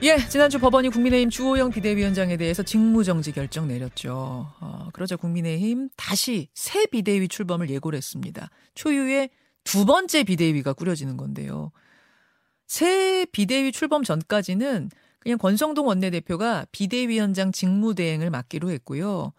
예, 지난주 법원이 국민의힘 주호영 비대위원장에 대해서 직무정지 결정 내렸죠. 어, 그러자 국민의힘 다시 새 비대위 출범을 예고를 했습니다. 초유의 두 번째 비대위가 꾸려지는 건데요. 새 비대위 출범 전까지는 그냥 권성동 원내대표가 비대위원장 직무대행을 맡기로 했고요.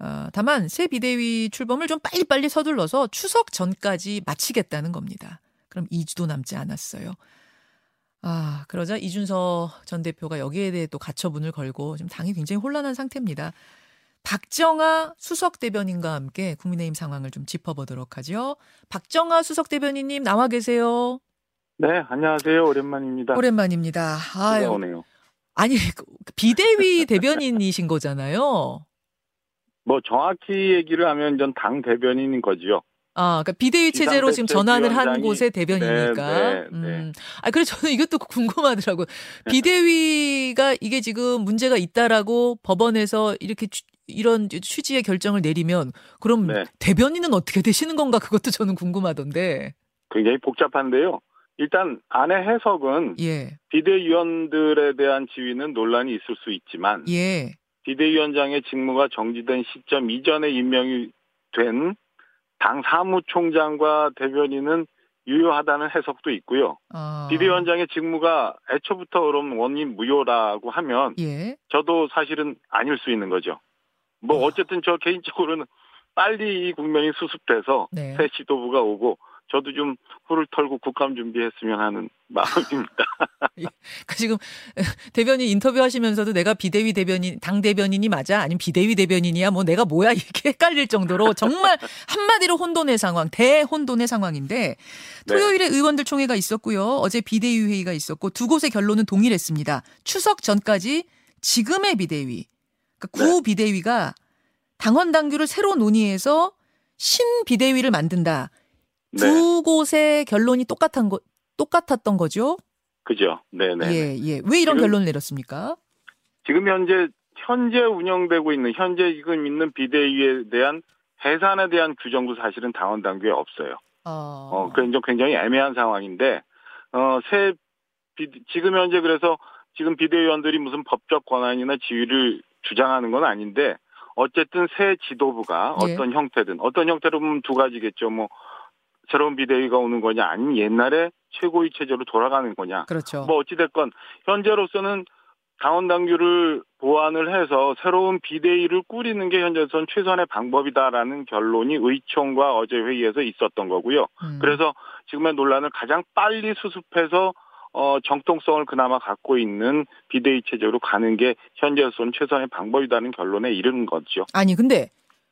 어, 다만 새 비대위 출범을 좀 빨리빨리 서둘러서 추석 전까지 마치겠다는 겁니다. 그럼 2주도 남지 않았어요. 아, 그러자 이준서 전 대표가 여기에 대해 또 가처분을 걸고 지금 당이 굉장히 혼란한 상태입니다. 박정아 수석 대변인과 함께 국민의힘 상황을 좀 짚어보도록 하죠. 박정아 수석 대변인님 나와 계세요. 네, 안녕하세요. 오랜만입니다. 오랜만입니다. 아유, 오네요. 아니 그 비대위 대변인이신 거잖아요. 뭐 정확히 얘기를 하면 전 당 대변인인 거죠. 아, 그러니까 비대위 체제로 지금 전환을 한 곳의 대변이니까. 네, 네, 네. 음. 아, 그래서 저는 이것도 궁금하더라고요. 비대위가 이게 지금 문제가 있다라고 법원에서 이렇게 취- 이런 취지의 결정을 내리면 그럼 네. 대변인은 어떻게 되시는 건가 그것도 저는 궁금하던데. 굉장히 복잡한데요. 일단 안의 해석은 예. 비대위원들에 대한 지위는 논란이 있을 수 있지만 예. 비대위원장의 직무가 정지된 시점 이전에 임명이 된 당 사무총장과 대변인은 유효하다는 해석도 있고요. 아. 비대위원장의 직무가 애초부터 그럼 원인 무효라고 하면 예. 저도 사실은 아닐 수 있는 거죠. 뭐 아. 어쨌든 저 개인적으로는 빨리 이 국면이 수습돼서 네. 새 지도부가 오고 저도 좀 후를 털고 국감 준비했으면 하는 마음입니다. 그 지금 대변인 인터뷰하시면서도 내가 비대위 대변인 당 대변인이 맞아? 아니면 비대위 대변인이야? 뭐 내가 뭐야? 이렇게 헷갈릴 정도로 정말 한마디로 혼돈의 상황 대혼돈의 상황인데 네. 토요일에 의원들 총회가 있었고요. 어제 비대위 회의가 있었고 두 곳의 결론은 동일했습니다. 추석 전까지 지금의 비대위. 그러니까 구 네. 비대위가 당원 당규를 새로 논의해서 신 비대위를 만든다 네, 두 곳의 결론이 똑같은 거 똑같았던 거죠. 그죠. 네네. 예, 예. 왜 이런 지금- 결론을 내렸습니까? 지금 현재 현재 운영되고 있는 현재 지금 있는 비대위에 대한 해산에 대한 규정도 사실은 당원 당규에 없어요. 어, 어, 굉장히 굉장히 애매한 상황인데 어새 지금 현재 그래서 지금 비대위원들이 무슨 법적 권한이나 지위를 주장하는 건 아닌데 어쨌든 새 지도부가 예. 어떤 형태든 어떤 형태로 보면 두 가지겠죠. 뭐 새로운 비대위가 오는 거냐 아니면 옛날에 최고위 체제로 돌아가는 거냐. 그렇죠. 뭐 어찌됐건 현재로서는 당원 당규를 보완을 해서 새로운 비대위를 꾸리는 게 현재선 최선의 방법이다라는 결론이 의총과 어제 회의에서 있었던 거고요. 음. 그래서 지금의 논란을 가장 빨리 수습해서 어, 정통성을 그나마 갖고 있는 비대위 체제로 가는 게 현재로서는 최선의 방법이라는 결론에 이르는 거죠. 아니 근데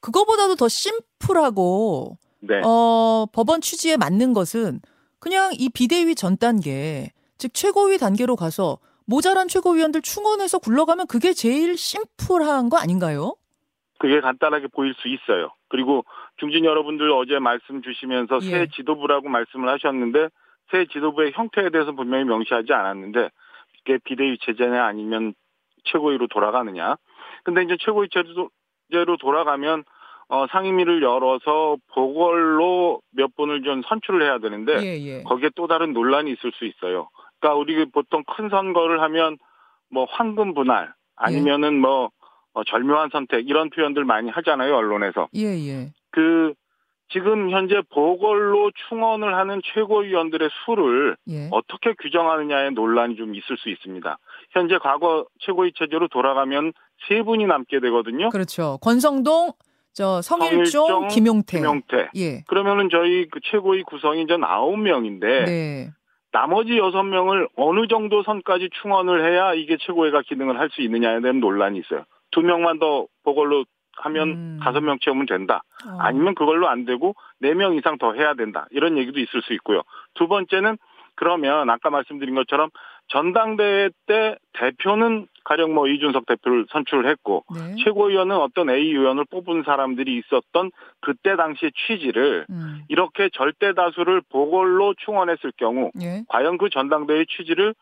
그거보다도 더 심플하고 네. 어, 법원 취지에 맞는 것은 그냥 이 비대위 전 단계 즉 최고위 단계로 가서 모자란 최고위원들 충원해서 굴러가면 그게 제일 심플한 거 아닌가요? 그게 간단하게 보일 수 있어요. 그리고 중진 여러분들 어제 말씀 주시면서 예. 새 지도부라고 말씀을 하셨는데 새 지도부의 형태에 대해서 분명히 명시하지 않았는데 이게 비대위 체제냐 아니면 최고위로 돌아가느냐. 근데 이제 최고위 체제로 돌아가면 어, 상임위를 열어서 보궐로 몇 분을 좀 선출을 해야 되는데 예, 예. 거기에 또 다른 논란이 있을 수 있어요. 그러니까 우리 보통 큰 선거를 하면 뭐 황금 분할 아니면은 뭐 어, 절묘한 선택 이런 표현들 많이 하잖아요 언론에서. 예, 예. 그 지금 현재 보궐로 충원을 하는 최고위원들의 수를 예. 어떻게 규정하느냐에 논란이 좀 있을 수 있습니다. 현재 과거 최고위 체제로 돌아가면 세 분이 남게 되거든요. 그렇죠. 권성동, 저 성일종, 성일종, 김용태. 김용태. 예. 그러면은 저희 그 최고위 구성이 전 아홉 명인데 네. 나머지 여섯 명을 어느 정도 선까지 충원을 해야 이게 최고위가 기능을 할 수 있느냐에 대한 논란이 있어요. 두 명만 더 보궐로 하면 음. 다섯 명 채우면 된다. 어. 아니면 그걸로 안 되고 네 명 이상 더 해야 된다. 이런 얘기도 있을 수 있고요. 두 번째는 그러면 아까 말씀드린 것처럼 전당대회 때 대표는 가령 뭐 이준석 대표를 선출을 했고 네. 최고위원은 어떤 A 의원을 뽑은 사람들이 있었던 그때 당시의 취지를 음. 이렇게 절대 다수를 보궐로 충원했을 경우 예. 과연 그 전당대회 취지를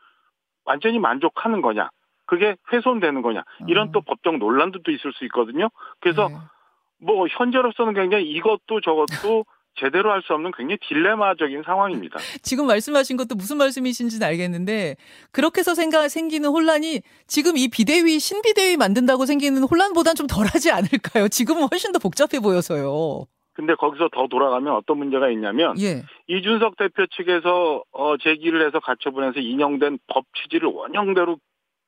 완전히 만족하는 거냐? 그게 훼손되는 거냐? 이런 어. 또 법적 논란도 또 있을 수 있거든요. 그래서 예. 뭐 현재로서는 굉장히 이것도 저것도 제대로 할 수 없는 굉장히 딜레마적인 상황입니다. 지금 말씀하신 것도 무슨 말씀이신지는 알겠는데 그렇게 해서 생각 생기는 혼란이 지금 이 비대위 신비대위 만든다고 생기는 혼란보단 좀 덜하지 않을까요? 지금은 훨씬 더 복잡해 보여서요. 근데 거기서 더 돌아가면 어떤 문제가 있냐면 예. 이준석 대표 측에서 어, 제기를 해서 가처분해서 인용된 법 취지를 원형대로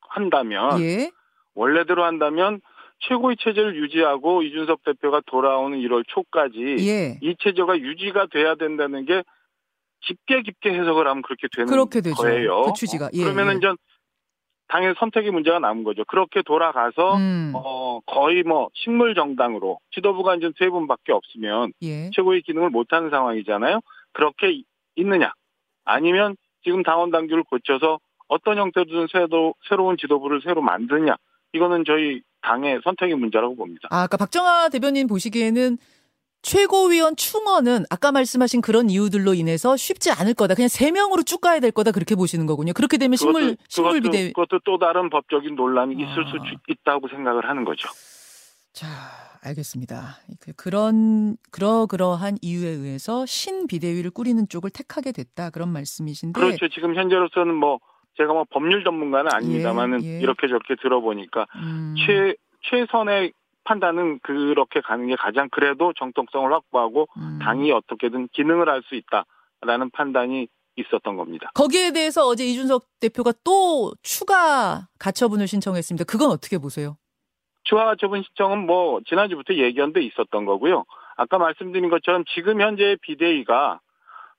한다면 예. 원래대로 한다면 최고위 체제를 유지하고 이준석 대표가 돌아오는 1월 초까지 예. 이 체제가 유지가 돼야 된다는 게 깊게 깊게 해석을 하면 그렇게 되는 그렇게 되죠. 거예요. 그 취지가. 예, 그러면은 예. 이제 당연히 선택의 문제가 남은 거죠. 그렇게 돌아가서 음. 어 거의 뭐 식물 정당으로 지도부가 이제 세 분밖에 없으면 예. 최고의 기능을 못하는 상황이잖아요. 그렇게 있느냐? 아니면 지금 당원 당규를 고쳐서 어떤 형태로든 새로, 새로운 지도부를 새로 만드냐? 이거는 저희 당의 선택의 문제라고 봅니다. 아, 아까 박정아 대변인 보시기에는 최고위원 충원은 아까 말씀하신 그런 이유들로 인해서 쉽지 않을 거다. 그냥 세 명으로 쭉 가야 될 거다. 그렇게 보시는 거군요. 그렇게 되면 식물 식물 비대 그것도 또 다른 법적인 논란이 있을 아. 수 있다고 생각을 하는 거죠. 자, 알겠습니다. 그- 그런 그러그러한 이유에 의해서 신 비대위를 꾸리는 쪽을 택하게 됐다. 그런 말씀이신데 그렇죠. 지금 현재로서는 뭐 제가 뭐 법률 전문가는 아닙니다만은 예, 예. 이렇게 저렇게 들어보니까 음, 최 최선의 판단은 그렇게 가는 게 가장 그래도 정통성을 확보하고 음. 당이 어떻게든 기능을 할 수 있다라는 판단이 있었던 겁니다. 거기에 대해서 어제 이준석 대표가 또 추가 가처분을 신청했습니다. 그건 어떻게 보세요? 추가 가처분 신청은 뭐 지난주부터 예견돼 있었던 거고요. 아까 말씀드린 것처럼 지금 현재 비대위가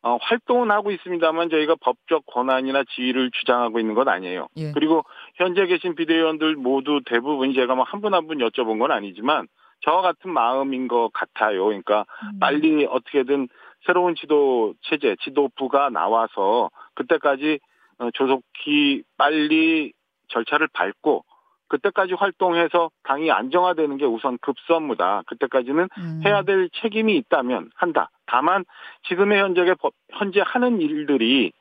어, 활동은 하고 있습니다만 저희가 법적 권한이나 지위를 주장하고 있는 건 아니에요. 예. 그리고 현재 계신 비대위원들 모두 대부분 제가 뭐 한 분 한 분 여쭤본 건 아니지만 저와 같은 마음인 것 같아요. 그러니까 음. 빨리 어떻게든 새로운 지도 체제, 지도부가 나와서 그때까지 어, 조속히 빨리 절차를 밟고 그때까지 활동해서 당이 안정화되는 게 우선 급선무다. 그때까지는 음. 해야 될 책임이 있다면 한다. 다만 지금의 현재 법, 현재 하는 일들이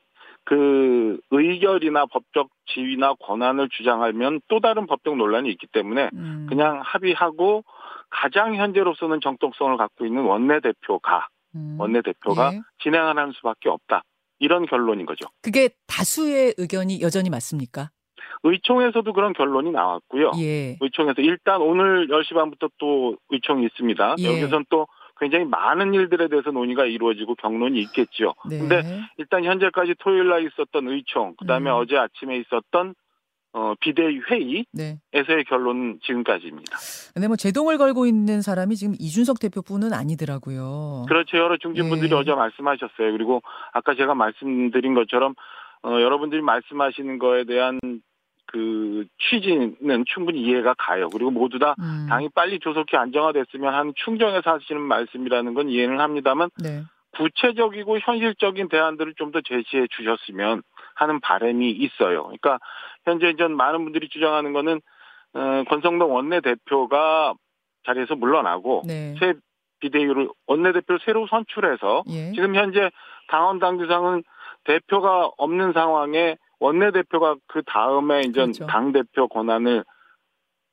그 의결이나 법적 지위나 권한을 주장하면 또 다른 법적 논란이 있기 때문에 음. 그냥 합의하고 가장 현재로서는 정통성을 갖고 있는 원내 대표가 음. 원내 대표가 예. 진행하는 수밖에 없다. 이런 결론인 거죠. 그게 다수의 의견이 여전히 맞습니까? 의총에서도 그런 결론이 나왔고요. 예. 의총에서 일단 오늘 10시 반부터 또 의총이 있습니다. 예. 여기선 또 굉장히 많은 일들에 대해서 논의가 이루어지고 경론이 있겠죠. 네. 근데 일단 현재까지 토요일 날 있었던 의총, 그다음에 음. 어제 아침에 있었던 어, 비대위 회의에서의 네. 결론은 지금까지입니다. 근데 뭐 제동을 걸고 있는 사람이 지금 이준석 대표뿐은 아니더라고요. 그렇죠. 여러 중진분들이 예. 어제 말씀하셨어요. 그리고 아까 제가 말씀드린 것처럼 어, 여러분들이 말씀하시는 거에 대한 그 취지는 충분히 이해가 가요. 그리고 모두 다 음. 당이 빨리 조속히 안정화됐으면 하는 충정에서 하시는 말씀이라는 건 이해는 합니다만 네. 구체적이고 현실적인 대안들을 좀 더 제시해 주셨으면 하는 바람이 있어요. 그러니까 현재 전 많은 분들이 주장하는 거는 어, 권성동 원내대표가 자리에서 물러나고 네. 새 비대위를 원내대표를 새로 선출해서 예. 지금 현재 당원 당규상은 대표가 없는 상황에 원내대표가 그 다음에 이제 그렇죠. 당 대표 권한을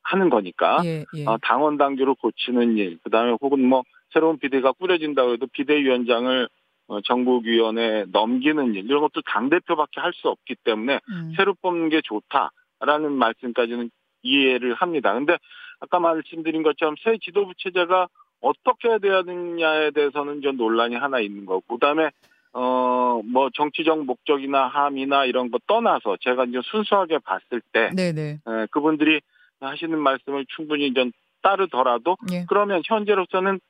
하는 거니까 예, 예. 어, 당원 당규를 고치는 일, 그다음에 혹은 뭐 새로운 비대가 꾸려진다고 해도 비대위원장을 어, 정국위원회에 넘기는 일 이런 것도 당 대표밖에 할 수 없기 때문에 음. 새로 뽑는 게 좋다라는 말씀까지는 이해를 합니다. 근데 아까 말씀드린 것처럼 새 지도부 체제가 어떻게 돼야 되느냐에 대해서는 좀 논란이 하나 있는 거고 그다음에 어 뭐 정치적 목적이나 함이나 이런 거 떠나서 제가 이제 순수하게 봤을 때 네네. 에, 그분들이 하시는 말씀을 충분히 좀 따르더라도 예. 그러면 현재로서는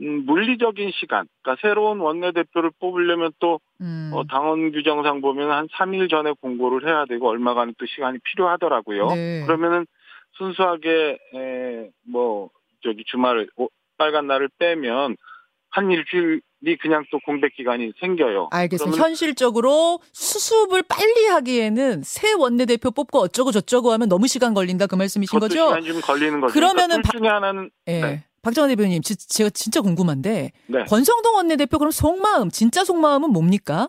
음, 물리적인 시간, 그러니까 새로운 원내대표를 뽑으려면 또 음. 어, 당원 규정상 보면 한 3일 전에 공고를 해야 되고 얼마간 또 시간이 필요하더라고요. 네. 그러면은 순수하게 에, 뭐 저기 주말 오- 빨간 날을 빼면 한 일주일이 그냥 또 공백 기간이 생겨요. 알겠습니다. 현실적으로 수습을 빨리 하기에는 새 원내대표 뽑고 어쩌고 저쩌고 하면 너무 시간 걸린다 그 말씀이신 거죠? 시간이 좀 걸리는 거죠. 그러면은 그러니까 둘 중에 하나는 예. 네. 박정환 대표님, 지- 제가 진짜 궁금한데 네. 권성동 원내대표 그럼 속마음, 진짜 속마음은 뭡니까?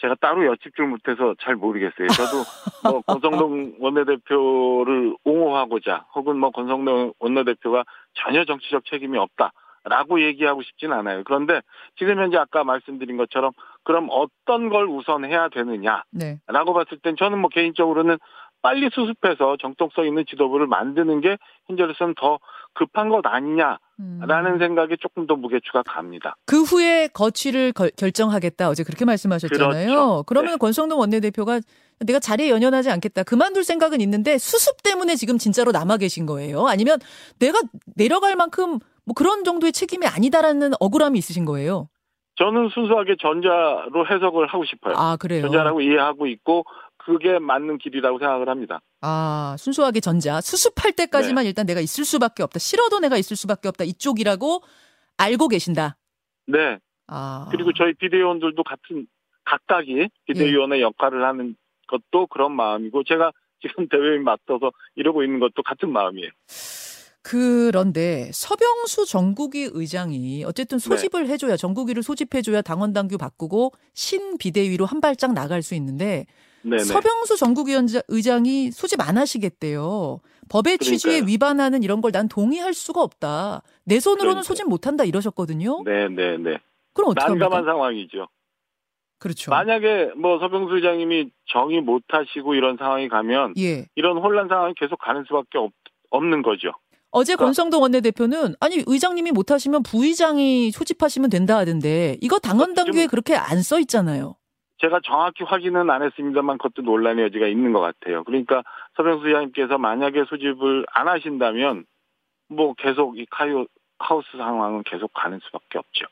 제가 따로 여쭙질 못해서 잘 모르겠어요. 저도 뭐 권성동 원내대표를 옹호하고자 혹은 뭐 권성동 원내대표가 전혀 정치적 책임이 없다. 라고 얘기하고 싶진 않아요. 그런데 지금 현재 아까 말씀드린 것처럼 그럼 어떤 걸 우선해야 되느냐라고 네. 봤을 땐 저는 뭐 개인적으로는 빨리 수습해서 정통성 있는 지도부를 만드는 게 현재로서는 더 급한 것 아니냐라는 음. 생각이 조금 더 무게추가 갑니다. 그 후에 거취를 걸- 결정하겠다. 어제 그렇게 말씀하셨잖아요. 그렇죠. 그러면 네. 권성동 원내대표가 내가 자리에 연연하지 않겠다. 그만둘 생각은 있는데 수습 때문에 지금 진짜로 남아 계신 거예요? 아니면 내가 내려갈 만큼 뭐 그런 정도의 책임이 아니다라는 억울함이 있으신 거예요? 저는 순수하게 전자로 해석을 하고 싶어요. 아, 그래요. 전자라고 이해하고 있고 그게 맞는 길이라고 생각을 합니다. 아, 순수하게 전자. 수습할 때까지만 일단 내가 있을 수밖에 없다. 싫어도 내가 있을 수밖에 없다. 이쪽이라고 알고 계신다. 네. 아. 그리고 저희 비대위원들도 같은 각각이 비대위원의 역할을 하는 것도 그런 마음이고 제가 지금 대회인 맡아서 이러고 있는 것도 같은 마음이에요. 그런데 서병수 전국위 의장이 어쨌든 네. 소집을 해줘야 전국위를 소집해줘야 당원 당규 바꾸고 신 비대위로 한 발짝 나갈 수 있는데 네네. 서병수 전국위 의장이 소집 안 하시겠대요. 법의 취지에 그러니까요. 위반하는 이런 걸 난 동의할 수가 없다. 내 손으로는 그러니까요. 소집 못한다 이러셨거든요. 네네네. 그럼 어떡합니까? 난감한 상황이죠. 그렇죠. 만약에 뭐 서병수 의장님이 정의 못하시고 이런 상황이 가면 예. 이런 혼란 상황이 계속 가는 수밖에 없, 없는 거죠. 어제 그러니까- 권성동 원내대표는 아니 의장님이 못하시면 부의장이 소집하시면 된다 하던데 이거 당원 당규에 좀- 그렇게 안 써 있잖아요. 제가 정확히 확인은 안 했습니다만 그것도 논란의 여지가 있는 것 같아요. 그러니까 서병수 의장님께서 만약에 소집을 안 하신다면 뭐 계속 이 카이오 하우스 상황은 계속 가는 수밖에 없죠.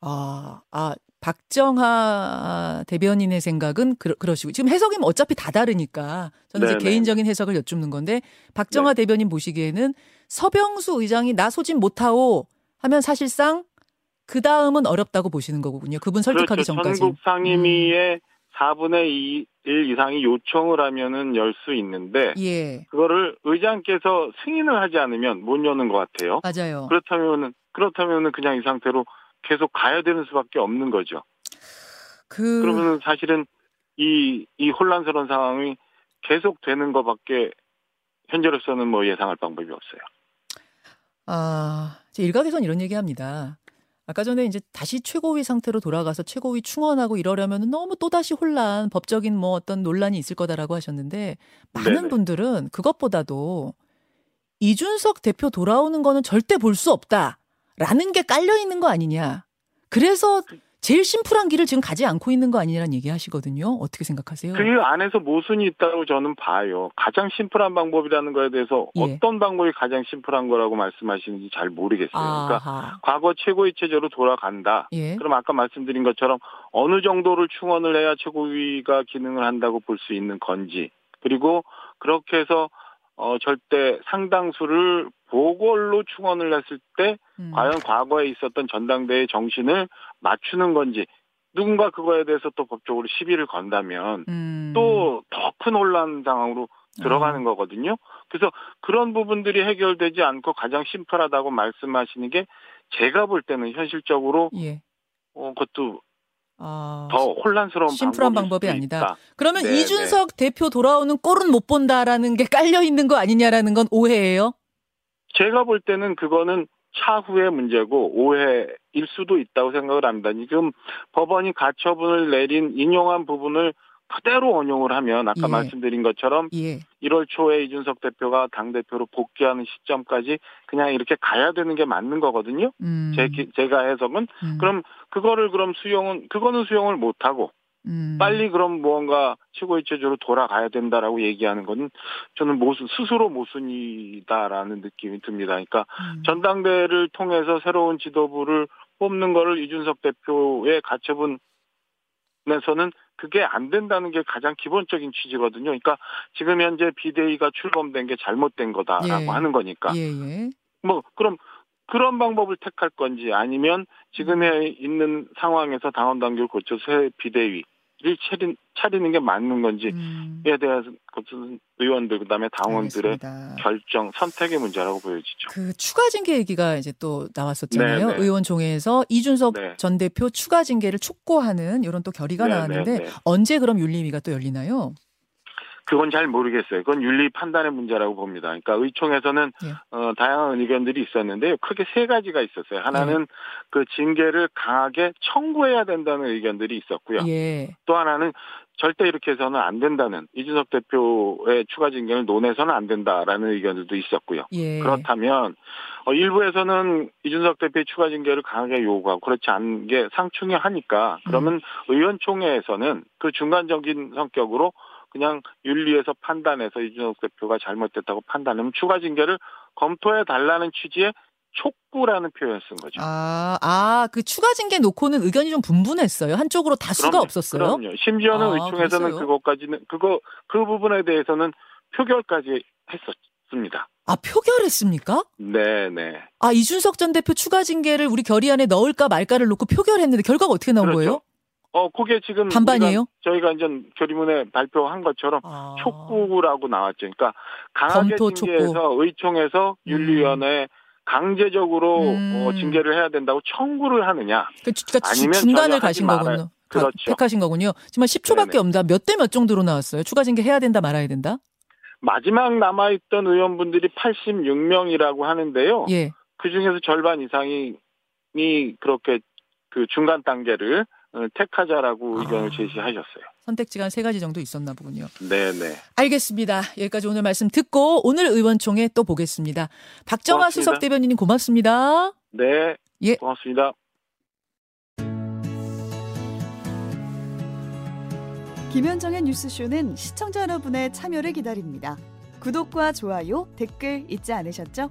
아, 아, 박정하 대변인의 생각은 그러, 그러시고 지금 해석이 뭐 어차피 다 다르니까 저는 이제 네네. 개인적인 해석을 여쭙는 건데 박정하 대변인 보시기에는 서병수 의장이 나 소집 못하오 하면 사실상 그 다음은 어렵다고 보시는 거군요. 그분 설득하기 그렇죠. 전까지. 음. 전국 상임위의 4분의 2, 1 이상이 요청을 하면은 열 수 있는데 예, 그거를 의장께서 승인을 하지 않으면 못 여는 것 같아요. 맞아요. 그렇다면은 그렇다면은 그냥 이 상태로 계속 가야 되는 수밖에 없는 거죠. 그 그러면은 사실은 이, 이 혼란스러운 상황이 계속 되는 것밖에 현재로서는 뭐 예상할 방법이 없어요. 아, 제 일각에선 이런 얘기 합니다. 아까 전에 이제 다시 최고위 상태로 돌아가서 최고위 충원하고 이러려면 너무 또다시 혼란, 법적인 뭐 어떤 논란이 있을 거다라고 하셨는데 많은 네네. 분들은 그것보다도 이준석 대표 돌아오는 거는 절대 볼 수 없다 라는 게 깔려 있는 거 아니냐. 그래서 제일 심플한 길을 지금 가지 않고 있는 거 아니냐는 얘기 하시거든요. 어떻게 생각하세요? 그 안에서 모순이 있다고 저는 봐요. 가장 심플한 방법이라는 거에 대해서 예. 어떤 방법이 가장 심플한 거라고 말씀하시는지 잘 모르겠어요. 그러니까 아하. 과거 최고위 체제로 돌아간다. 예. 그럼 아까 말씀드린 것처럼 어느 정도를 충원을 해야 최고위가 기능을 한다고 볼 수 있는 건지 그리고 그렇게 해서 어 절대 상당수를 보궐로 충원을 했을 때 음. 과연 과거에 있었던 전당대회 정신을 맞추는 건지 누군가 그거에 대해서 또 법적으로 시비를 건다면 음. 또더 큰 혼란 상황으로 들어가는 거거든요. 그래서 그런 부분들이 해결되지 않고 가장 심플하다고 말씀하시는 게 제가 볼 때는 현실적으로 예. 어, 그것도 아. 더 혼란스러운 심플한 방법이 아니다. 있다. 그러면 네, 이준석 대표 돌아오는 꼴은 못 본다라는 게 깔려 있는 거 아니냐라는 건 오해예요? 제가 볼 때는 그거는 차후의 문제고 오해일 수도 있다고 생각을 합니다. 지금 법원이 가처분을 내린 인용한 부분을 그대로 원용을 하면 아까 예. 말씀드린 것처럼 예. 1월 초에 이준석 대표가 당 대표로 복귀하는 시점까지 그냥 이렇게 가야 되는 게 맞는 거거든요. 음. 제, 기- 제가 해석은. 음. 그럼 그거를 그럼 수용은, 그거는 수용을 못 하고 음. 빨리 그럼 무언가 최고의 체제로 돌아가야 된다라고 얘기하는 건 저는 모순, 스스로 모순이다라는 느낌이 듭니다. 그러니까 음. 전당대회를 통해서 새로운 지도부를 뽑는 거를 이준석 대표의 가처분에서는 그게 안 된다는 게 가장 기본적인 취지거든요. 그러니까 지금 현재 비대위가 출범된 게 잘못된 거다라고 예. 하는 거니까. 예, 예. 뭐 그럼 그런 방법을 택할 건지 아니면 지금에 음. 있는 상황에서 당원 당규를 고쳐서 새 비대위를 차린, 차리는 게 맞는 건지에 음. 대해서 그것은 의원들 그다음에 당원들의 알겠습니다. 결정 선택의 문제라고 보여지죠. 그 추가 징계 얘기가 이제 또 나왔었잖아요. 네, 네. 의원총회에서 이준석 네. 전 대표 추가 징계를 촉구하는 이런 또 결의가 네, 나왔는데 네, 네. 언제 그럼 윤리위가 또 열리나요? 그건 잘 모르겠어요. 그건 윤리 판단의 문제라고 봅니다. 그러니까 의총에서는 예. 어, 다양한 의견들이 있었는데요. 크게 세 가지가 있었어요. 하나는 그 징계를 강하게 청구해야 된다는 의견들이 있었고요. 예. 또 하나는 절대 이렇게 해서는 안 된다는 이준석 대표의 추가 징계를 논해서는 안 된다라는 의견들도 있었고요. 예. 그렇다면 어, 일부에서는 이준석 대표의 추가 징계를 강하게 요구하고 그렇지 않은 게 상충이 하니까 그러면 음. 의원총회에서는 그 중간적인 성격으로 그냥 윤리에서 판단해서 이준석 대표가 잘못됐다고 판단하면 추가 징계를 검토해 달라는 취지의 촉구라는 표현을 쓴 거죠. 아, 아, 그 추가 징계 놓고는 의견이 좀 분분했어요. 한쪽으로 다수가 그럼요, 없었어요. 그럼요. 심지어는 아, 의총에서는 그랬어요? 그것까지는 그거 그 부분에 대해서는 표결까지 했었습니다. 아, 표결했습니까? 네, 네. 아, 이준석 전 대표 추가 징계를 우리 결의안에 넣을까 말까를 놓고 표결했는데 결과가 어떻게 나온 그렇죠. 거예요? 어, 그게 지금 반반이에요? 저희가 이제 결의문에 발표한 것처럼 아. 촉구라고 나왔죠. 그러니까 강하게 징계해서 의총에서 윤리위원회 강제적으로 음. 어, 징계를 해야 된다고 청구를 하느냐. 그, 주- 그러니까 주- 아니면 중간을 가신. 거군요. 그렇죠. 가- 택하신 거군요. 정말 10초밖에 네네. 없다. 몇 대 몇 정도로 나왔어요? 추가 징계 해야 된다, 말아야 된다? 마지막 남아있던 의원분들이 86명이라고 하는데요. 예. 그 중에서 절반 이상이 이 그렇게 그 중간 단계를 어, 택하자라고 아. 의견을 제시하셨어요. 선택지가 한 세 가지 정도 있었나 보군요. 네네. 알겠습니다. 여기까지 오늘 말씀 듣고 오늘 의원총회 또 보겠습니다. 박정아 고맙습니다. 수석 대변인님 고맙습니다. 네. 예. 고맙습니다. 김현정의 뉴스쇼는 시청자 여러분의 참여를 기다립니다. 구독과 좋아요, 댓글 잊지 않으셨죠?